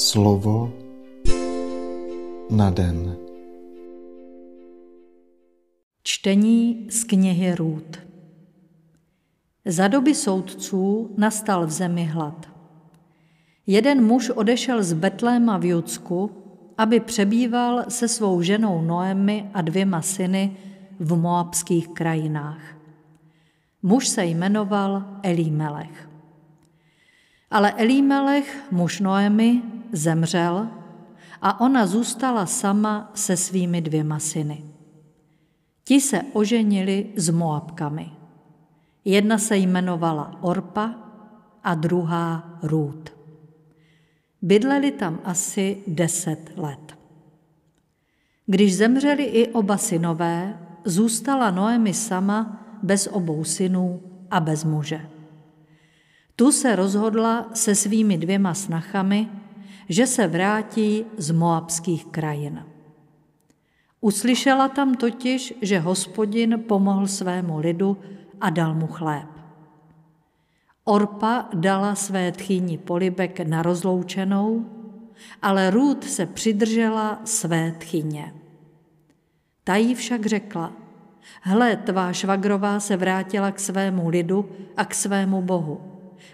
Slovo na den. Čtení z knihy Růd. Za doby soudců nastal v zemi hlad. Jeden muž odešel z Betléma v Judsku, aby přebýval se svou ženou Noemi a dvěma syny v moabských krajinách. Muž se jmenoval Elímelech. Ale Elímelech, muž Noemi, zemřel a ona zůstala sama se svými dvěma syny. Ti se oženili s Moabkami. Jedna se jmenovala Orpa a druhá Růd. Bydleli tam asi deset let. Když zemřeli i oba synové, zůstala Noemi sama bez obou synů a bez muže. Tu se rozhodla se svými dvěma snachami, že se vrátí z moabských krajin. Uslyšela tam totiž, že hospodin pomohl svému lidu a dal mu chléb. Orpa dala své tchýni polibek na rozloučenou, ale Růd se přidržela své tchyně. Ta jí však řekla, hle, tvá švagrová se vrátila k svému lidu a k svému bohu.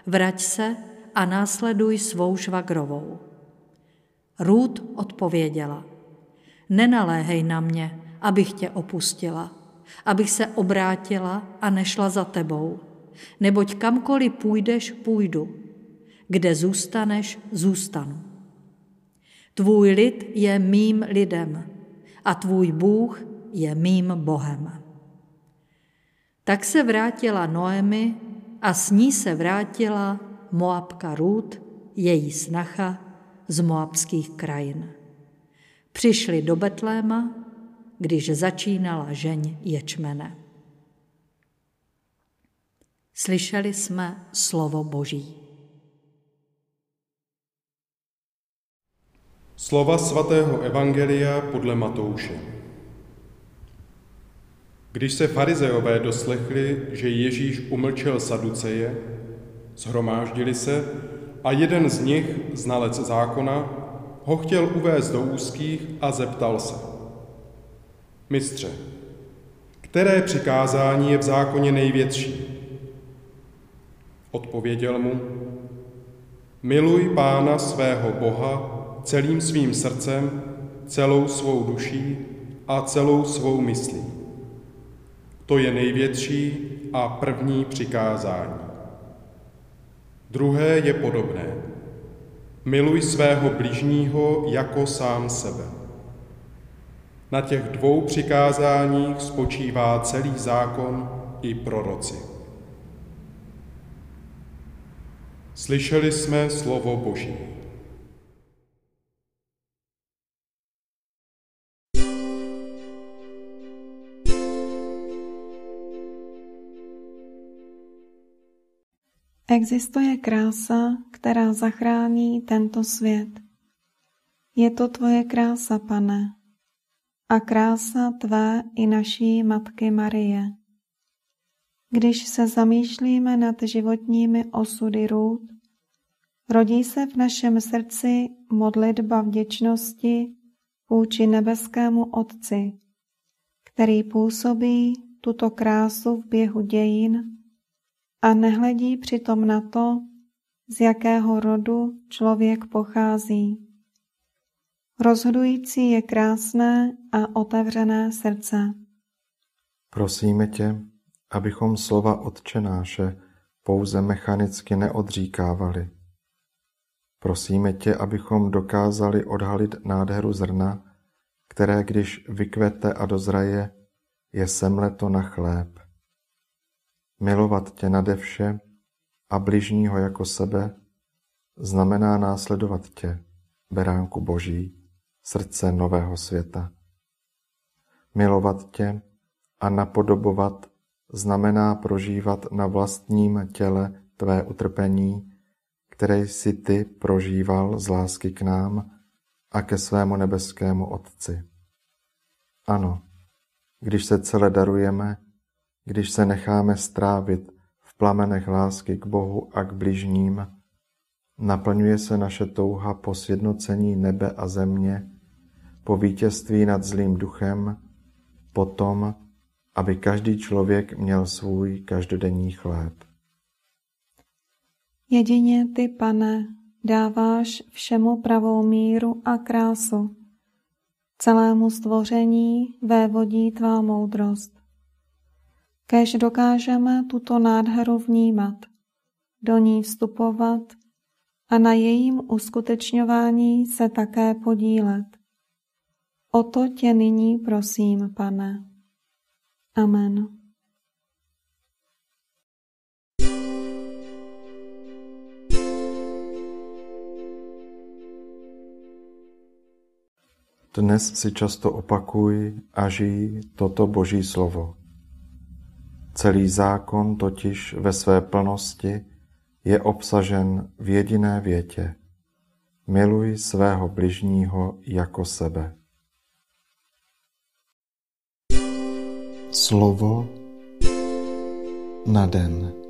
Vrať se a následuj svou švagrovou. Růd odpověděla, nenaléhej na mě, abych tě opustila, abych se obrátila a nešla za tebou, neboť kamkoliv půjdeš, půjdu, kde zůstaneš, zůstanu. Tvůj lid je mým lidem a tvůj Bůh je mým Bohem. Tak se vrátila Noemi a s ní se vrátila Moabka Rút, její snacha z moabských krajin. Přišli do Betléma, když začínala žeň ječmene. Slyšeli jsme slovo Boží. Slova svatého Evangelia podle Matouše. Když se farizeové doslechli, že Ježíš umlčel saduceje, zhromáždili se a jeden z nich, znalec zákona, ho chtěl uvést do úzkých a zeptal se. Mistře, které přikázání je v zákoně největší? Odpověděl mu, miluj Pána svého Boha celým svým srdcem, celou svou duší a celou svou myslí. To je největší a první přikázání. Druhé je podobné. Miluj svého bližního jako sám sebe. Na těch dvou přikázáních spočívá celý zákon i proroci. Slyšeli jsme slovo Boží. Existuje krása, která zachrání tento svět. Je to tvoje krása, pane, a krása tvé i naší Matky Marie. Když se zamýšlíme nad životními osudy růd, rodí se v našem srdci modlitba vděčnosti vůči nebeskému Otci, který působí tuto krásu v běhu dějin a nehledí přitom na to, z jakého rodu člověk pochází. Rozhodující je krásné a otevřené srdce. Prosíme tě, abychom slova Otčenáše pouze mechanicky neodříkávali. Prosíme tě, abychom dokázali odhalit nádheru zrna, které, když vykvete a dozraje, je semleto na chléb milovat tě nade vše a bližního jako sebe, znamená následovat tě, beránku Boží, srdce nového světa. Milovat tě a napodobovat znamená prožívat na vlastním těle tvé utrpení, které jsi ty prožíval z lásky k nám a ke svému nebeskému Otci. Ano, když se celé darujeme, když se necháme strávit v plamenech lásky k Bohu a k bližním, naplňuje se naše touha po sjednocení nebe a země, po vítězství nad zlým duchem, po tom, aby každý člověk měl svůj každodenní chléb. Jedině ty, pane, dáváš všemu pravou míru a krásu. Celému stvoření vévodí tvá moudrost. Kež dokážeme tuto nádheru vnímat, do ní vstupovat a na jejím uskutečňování se také podílet. O to tě nyní prosím, pane. Amen. Dnes si často opakuj a žij toto Boží slovo. Celý zákon totiž ve své plnosti je obsažen v jediné větě. Miluj svého bližního jako sebe. Slovo na den.